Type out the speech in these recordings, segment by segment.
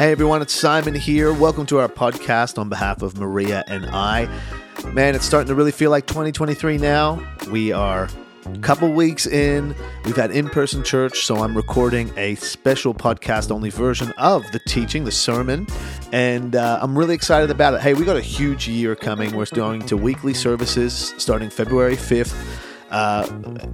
Hey everyone, it's Simon here. Welcome to our podcast on behalf of Maria and I. Man, it's starting to really feel like 2023 now. We are a couple weeks in. We've had in person church, so I'm recording a special podcast only version of the teaching, the sermon, and uh, I'm really excited about it. Hey, we got a huge year coming. We're going to weekly services starting February 5th. Uh,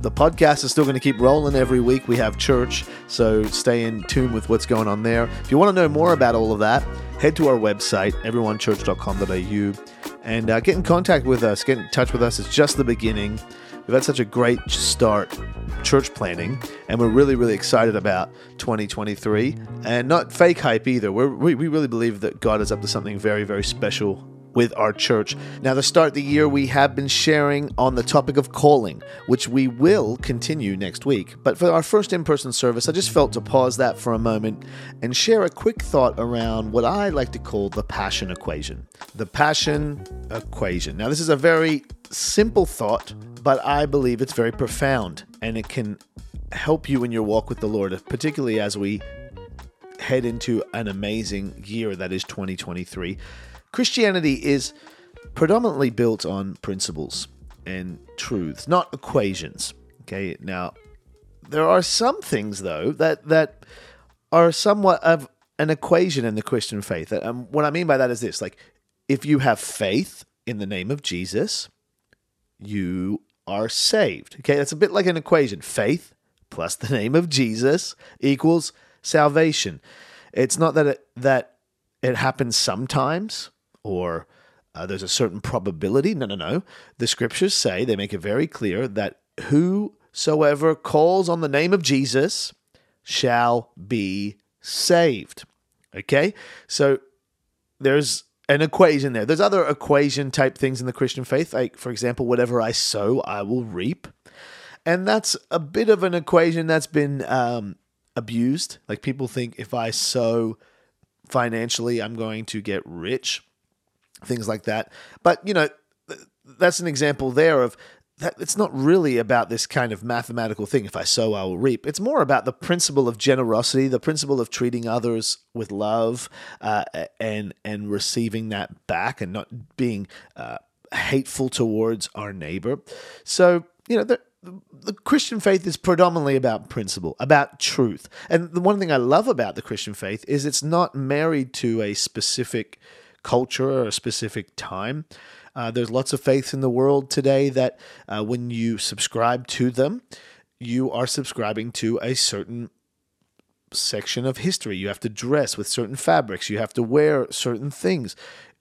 the podcast is still going to keep rolling every week. We have church, so stay in tune with what's going on there. If you want to know more about all of that, head to our website, everyonechurch.com.au, and uh, get in contact with us. Get in touch with us. It's just the beginning. We've had such a great start church planting, and we're really, really excited about 2023. And not fake hype either. We're, we we really believe that God is up to something very, very special with our church. Now, to start the year, we have been sharing on the topic of calling, which we will continue next week. But for our first in person service, I just felt to pause that for a moment and share a quick thought around what I like to call the passion equation. The passion equation. Now, this is a very simple thought, but I believe it's very profound and it can help you in your walk with the Lord, particularly as we head into an amazing year that is 2023. Christianity is predominantly built on principles and truths, not equations. Okay, now there are some things though that that are somewhat of an equation in the Christian faith. And um, what I mean by that is this: like, if you have faith in the name of Jesus, you are saved. Okay, that's a bit like an equation: faith plus the name of Jesus equals salvation. It's not that it, that it happens sometimes or uh, there's a certain probability. No, no, no. The scriptures say, they make it very clear that whosoever calls on the name of Jesus shall be saved. Okay? So there's an equation there. There's other equation type things in the Christian faith, like, for example, whatever I sow, I will reap. And that's a bit of an equation that's been um, abused. Like people think if I sow financially, I'm going to get rich things like that. But, you know, that's an example there of that it's not really about this kind of mathematical thing if i sow i will reap it's more about the principle of generosity the principle of treating others with love uh, and and receiving that back and not being uh, hateful towards our neighbor so you know the, the Christian faith is predominantly about principle, about truth. And the one thing I love about the Christian faith is it's not married to a specific culture or a specific time. Uh, there's lots of faiths in the world today that uh, when you subscribe to them, you are subscribing to a certain section of history. You have to dress with certain fabrics, you have to wear certain things.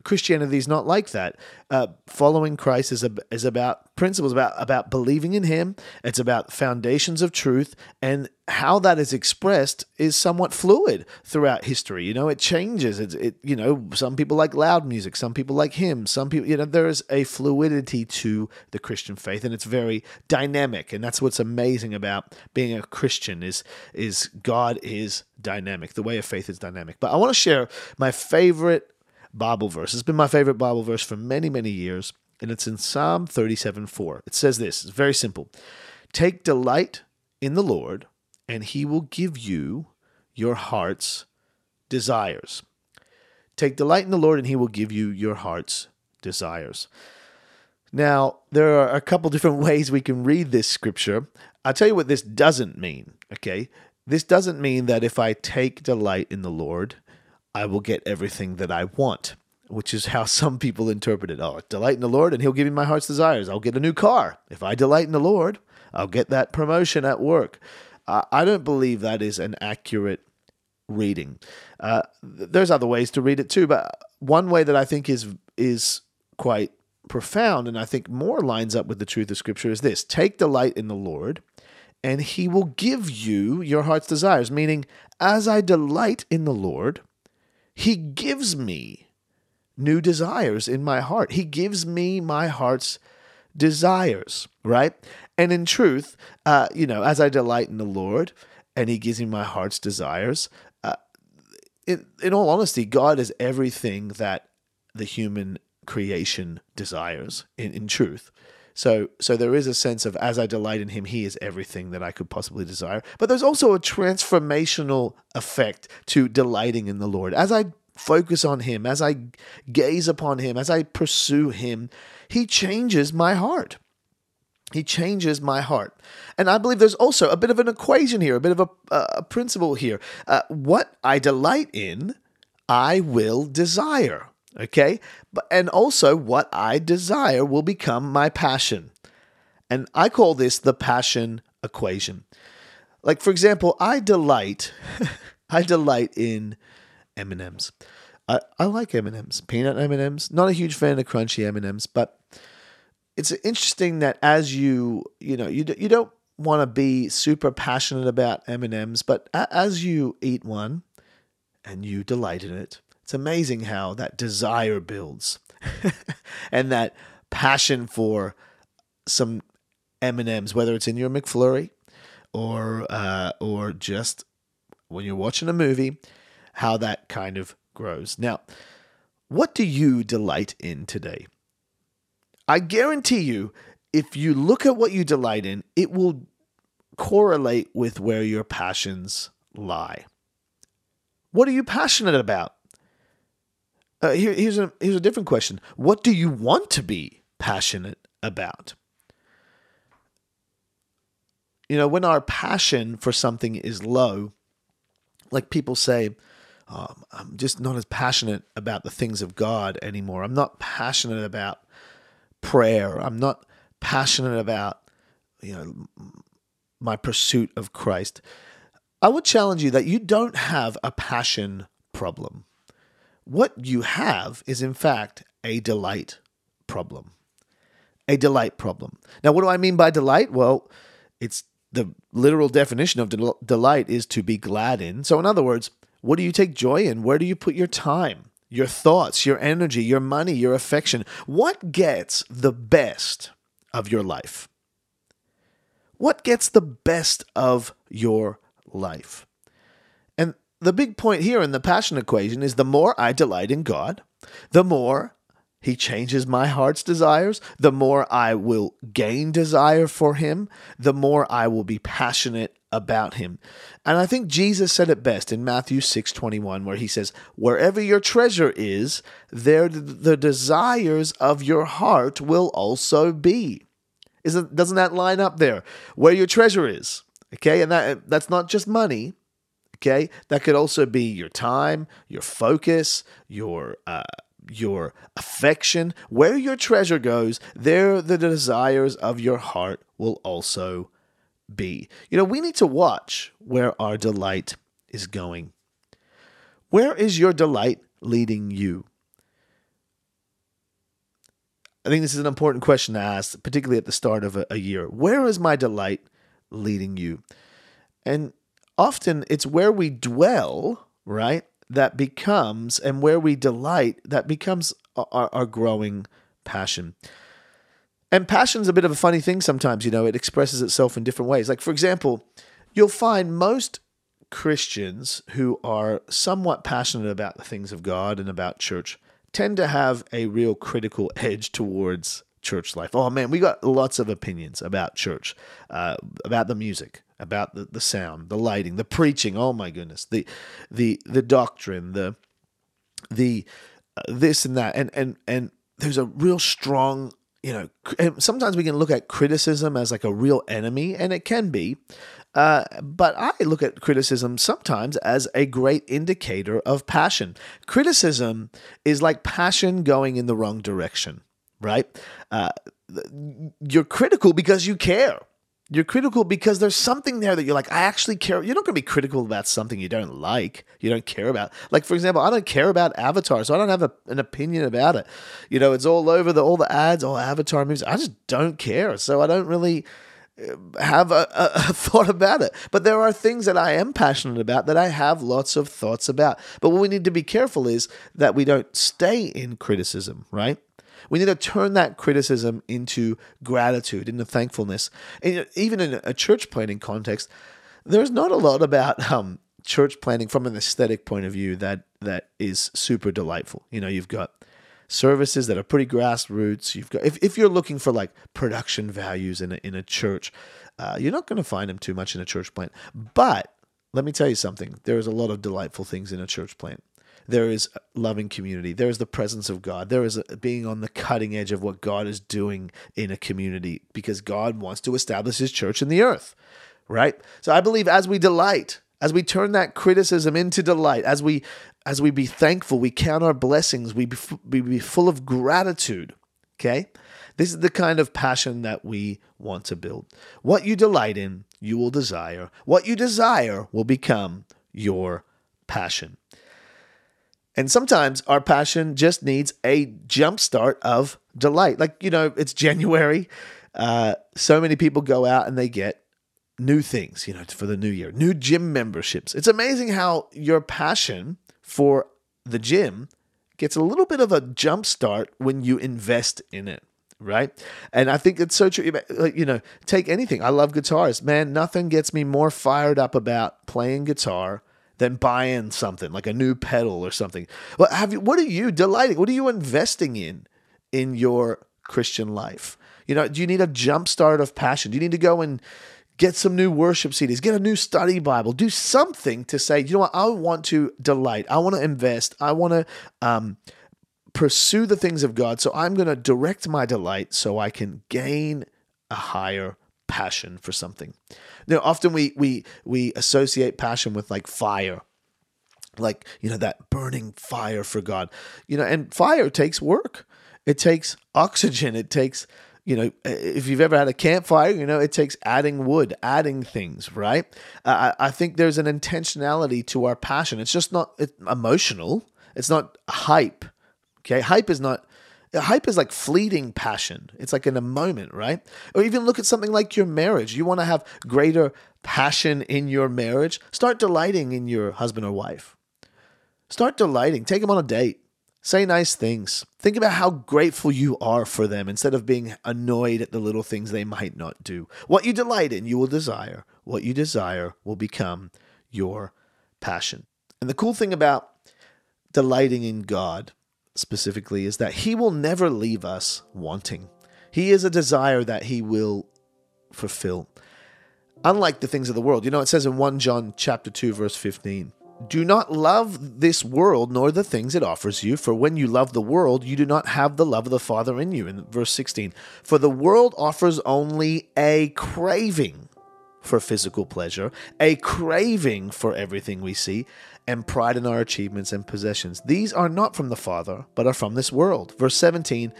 Christianity is not like that. Uh, following Christ is a, is about principles, about about believing in Him. It's about foundations of truth, and how that is expressed is somewhat fluid throughout history. You know, it changes. It's it. You know, some people like loud music, some people like hymns, some people. You know, there is a fluidity to the Christian faith, and it's very dynamic. And that's what's amazing about being a Christian is is God is dynamic. The way of faith is dynamic. But I want to share my favorite Bible verse. It's been my favorite Bible verse for many, many years, and it's in Psalm 37 4. It says this it's very simple Take delight in the Lord, and he will give you your heart's desires. Take delight in the Lord, and he will give you your heart's desires. Now, there are a couple different ways we can read this scripture. I'll tell you what this doesn't mean, okay? This doesn't mean that if I take delight in the Lord, I will get everything that I want, which is how some people interpret it. Oh, delight in the Lord, and He'll give me my heart's desires. I'll get a new car. If I delight in the Lord, I'll get that promotion at work. Uh, I don't believe that is an accurate reading. Uh, there's other ways to read it too, but one way that I think is is quite profound and I think more lines up with the truth of Scripture is this: take delight in the Lord, and He will give you your heart's desires. Meaning, as I delight in the Lord he gives me new desires in my heart. He gives me my heart's desires, right? And in truth, uh, you know, as I delight in the Lord and He gives me my heart's desires, uh, in, in all honesty, God is everything that the human creation desires in, in truth. So so there is a sense of as I delight in him, he is everything that I could possibly desire. But there's also a transformational effect to delighting in the Lord. As I focus on him, as I gaze upon him, as I pursue him, he changes my heart. He changes my heart. And I believe there's also a bit of an equation here, a bit of a, a principle here. Uh, what I delight in, I will desire. Okay? And also, what I desire will become my passion. And I call this the passion equation. Like, for example, I delight, I delight in M&Ms. I, I like M&Ms, peanut M&Ms. Not a huge fan of crunchy M&Ms, but it's interesting that as you you know you you don't want to be super passionate about M&Ms, but as you eat one and you delight in it, it's amazing how that desire builds and that passion for some M&Ms, whether it's in your McFlurry or uh, or just when you're watching a movie, how that kind of grows. Now, what do you delight in today? I guarantee you, if you look at what you delight in, it will correlate with where your passions lie. What are you passionate about? Uh, here, here's a here's a different question. What do you want to be passionate about? You know, when our passion for something is low, like people say, oh, I'm just not as passionate about the things of God anymore. I'm not passionate about prayer. I'm not passionate about, you know, my pursuit of Christ. I would challenge you that you don't have a passion problem. What you have is, in fact, a delight problem. A delight problem. Now, what do I mean by delight? Well, it's the literal definition of del- delight is to be glad in. So, in other words, what do you take joy in? Where do you put your time? your thoughts, your energy, your money, your affection. What gets the best of your life? What gets the best of your life? The big point here in the passion equation is the more I delight in God, the more he changes my heart's desires, the more I will gain desire for Him, the more I will be passionate about Him. And I think Jesus said it best in Matthew 6 21, where He says, Wherever your treasure is, there the desires of your heart will also be. Isn't, doesn't that line up there? Where your treasure is. Okay, and that that's not just money. Okay, that could also be your time, your focus, your uh, your affection. Where your treasure goes, there the desires of your heart will also be. You know, we need to watch where our delight is going. Where is your delight leading you? I think this is an important question to ask, particularly at the start of a, a year. Where is my delight leading you? And often it's where we dwell, right? that becomes, and where we delight, that becomes our, our growing passion. And passion's a bit of a funny thing sometimes, you know, it expresses itself in different ways. Like, for example, you'll find most Christians who are somewhat passionate about the things of God and about church tend to have a real critical edge towards church life. Oh man, we got lots of opinions about church, uh, about the music, about the, the sound, the lighting, the preaching. Oh my goodness, the the the doctrine, the the uh, this and that, and and and there's a real strong. You know, and sometimes we can look at criticism as like a real enemy, and it can be. Uh, but I look at criticism sometimes as a great indicator of passion. Criticism is like passion going in the wrong direction, right? Uh, you're critical because you care. You're critical because there's something there that you're like, I actually care. You're not going to be critical about something you don't like, you don't care about. Like, for example, I don't care about Avatar, so I don't have a, an opinion about it. You know, it's all over the all the ads, all Avatar movies. I just don't care, so I don't really uh, have a, a, a, thought about it. But there are things that I am passionate about that I have lots of thoughts about. But what we need to be careful is that we don't stay in criticism, right? We need to turn that criticism into gratitude, into thankfulness. And even in a church planting context, there's not a lot about um, church planting from an aesthetic point of view that that is super delightful. You know, you've got services that are pretty grassroots. You've got if, if you're looking for like production values in a, in a church, uh, you're not going to find them too much in a church plant. But let me tell you something. There is a lot of delightful things in a church plant. There is loving community. There is the presence of God. There is a, being on the cutting edge of what God is doing in a community because God wants to establish His church in the earth, right? So I believe as we delight, as we turn that criticism into delight, as we as we be thankful, we count our blessings, we be, we be full of gratitude. Okay, this is the kind of passion that we want to build. What you delight in, you will desire. What you desire will become your passion. And sometimes our passion just needs a jump start of delight. Like, you know, it's January. Uh, so many people go out and they get new things, you know, for the new year, new gym memberships. It's amazing how your passion for the gym gets a little bit of a jump start when you invest in it right? And I think it's so true. You know, take anything. I love guitars, man. Nothing gets me more fired up about playing guitar than buying something like a new pedal or something. Well, have you? What are you delighting? What are you investing in in your Christian life? You know, do you need a jump start of passion? Do you need to go and get some new worship CDs, get a new study Bible, do something to say, you know what, I want to delight, I want to invest, I want to um, pursue the things of God. So I'm going to direct my delight so I can gain a higher passion for something. You know, often we we we associate passion with like fire. Like, you know, that burning fire for God. You know, and fire takes work. It takes oxygen. It takes, you know, if you've ever had a campfire, you know, it takes adding wood, adding things, right? Uh, I think there's an intentionality to our passion. It's just not emotional. It's not hype. Okay. Hype is not hype is like fleeting passion. It's like in a moment, right? Or even look at something like your marriage. You want to have greater passion in your marriage? Start delighting in your husband or wife. Start delighting. Take them on a date. Say nice things. Think about how grateful you are for them instead of being annoyed at the little things they might not do. What you delight in, you will desire. What you desire will become your passion. And the cool thing about delighting in God specifically is that he will never leave us wanting. He is a desire that he will fulfill. Unlike the things of the world. You know, it says in 1 John chapter 2 verse 15, do not love this world nor the things it offers you, for when you love the world, you do not have the love of the Father in you. In verse 16, for the world offers only a craving for physical pleasure, a craving for everything we see, and pride in our achievements and possessions. These are not from the Father, but are from this world. Verse 17,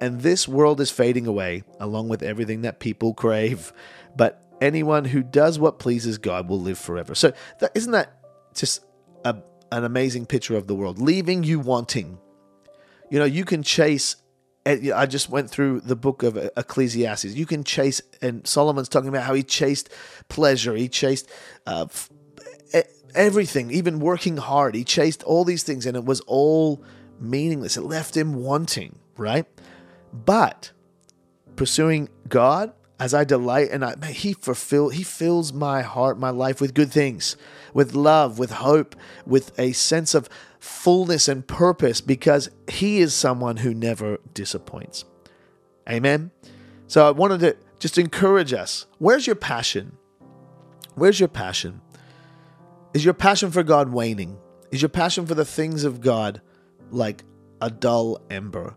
and this world is fading away, along with everything that people crave. But anyone who does what pleases God will live forever. So, that, isn't that just a, an amazing picture of the world? Leaving you wanting. You know, you can chase I just went through the book of Ecclesiastes. You can chase, and Solomon's talking about how he chased pleasure, he chased uh, everything, even working hard. He chased all these things and it was all meaningless. It left him wanting, right? But pursuing God, as I delight and I, man, he fulfill, he fills my heart, my life with good things, with love, with hope, with a sense of fullness and purpose because he is someone who never disappoints. Amen. So I wanted to just encourage us. Where's your passion? Where's your passion? Is your passion for God waning? Is your passion for the things of God like a dull ember?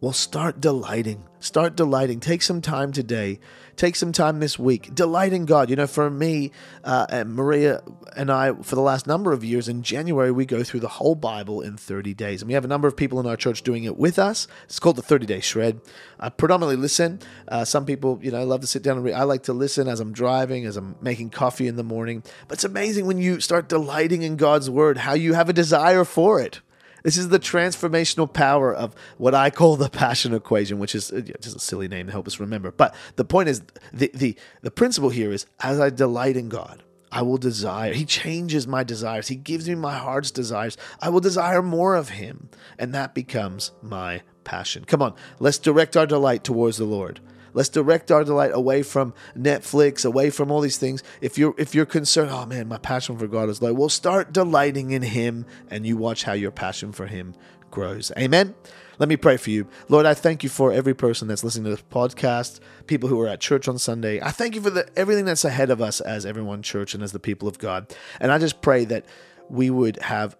Well, start delighting. Start delighting. Take some time today. Take some time this week. Delight in God. You know, for me uh, and Maria and I, for the last number of years, in January, we go through the whole Bible in 30 days. And we have a number of people in our church doing it with us. It's called the 30 Day Shred. I predominantly listen. Uh, some people, you know, love to sit down and read. I like to listen as I'm driving, as I'm making coffee in the morning. But it's amazing when you start delighting in God's Word, how you have a desire for it. This is the transformational power of what I call the passion equation, which is uh, just a silly name to help us remember. But the point is, the, the, the principle here is as I delight in God, I will desire. He changes my desires. He gives me my heart's desires. I will desire more of Him. And that becomes my passion. Come on, let's direct our delight towards the Lord. Let's direct our delight away from Netflix, away from all these things. If you're if you're concerned, oh man, my passion for God is low. Well, start delighting in Him, and you watch how your passion for Him grows. Amen. Let me pray for you. Lord, I thank you for every person that's listening to this podcast, people who are at church on Sunday. I thank you for the, everything that's ahead of us as everyone church and as the people of God. And I just pray that we would have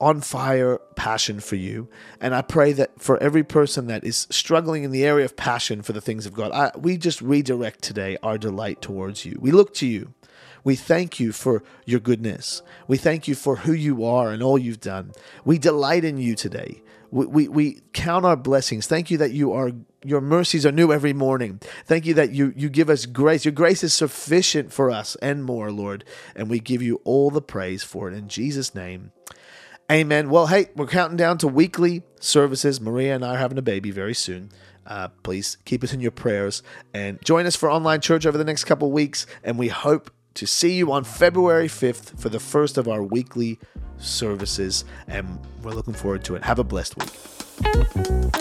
on fire passion for you. And I pray that for every person that is struggling in the area of passion for the things of God, I, we just redirect today our delight towards you. We look to you. We thank you for your goodness. We thank you for who you are and all you've done. We delight in you today. We, we, we count our blessings. Thank you that you are your mercies are new every morning. Thank you that you you give us grace. Your grace is sufficient for us and more, Lord. And we give you all the praise for it in Jesus' name. Amen. Well, hey, we're counting down to weekly services. Maria and I are having a baby very soon. Uh, please keep us in your prayers and join us for online church over the next couple weeks. And we hope to see you on February 5th for the first of our weekly services. And we're looking forward to it. Have a blessed week.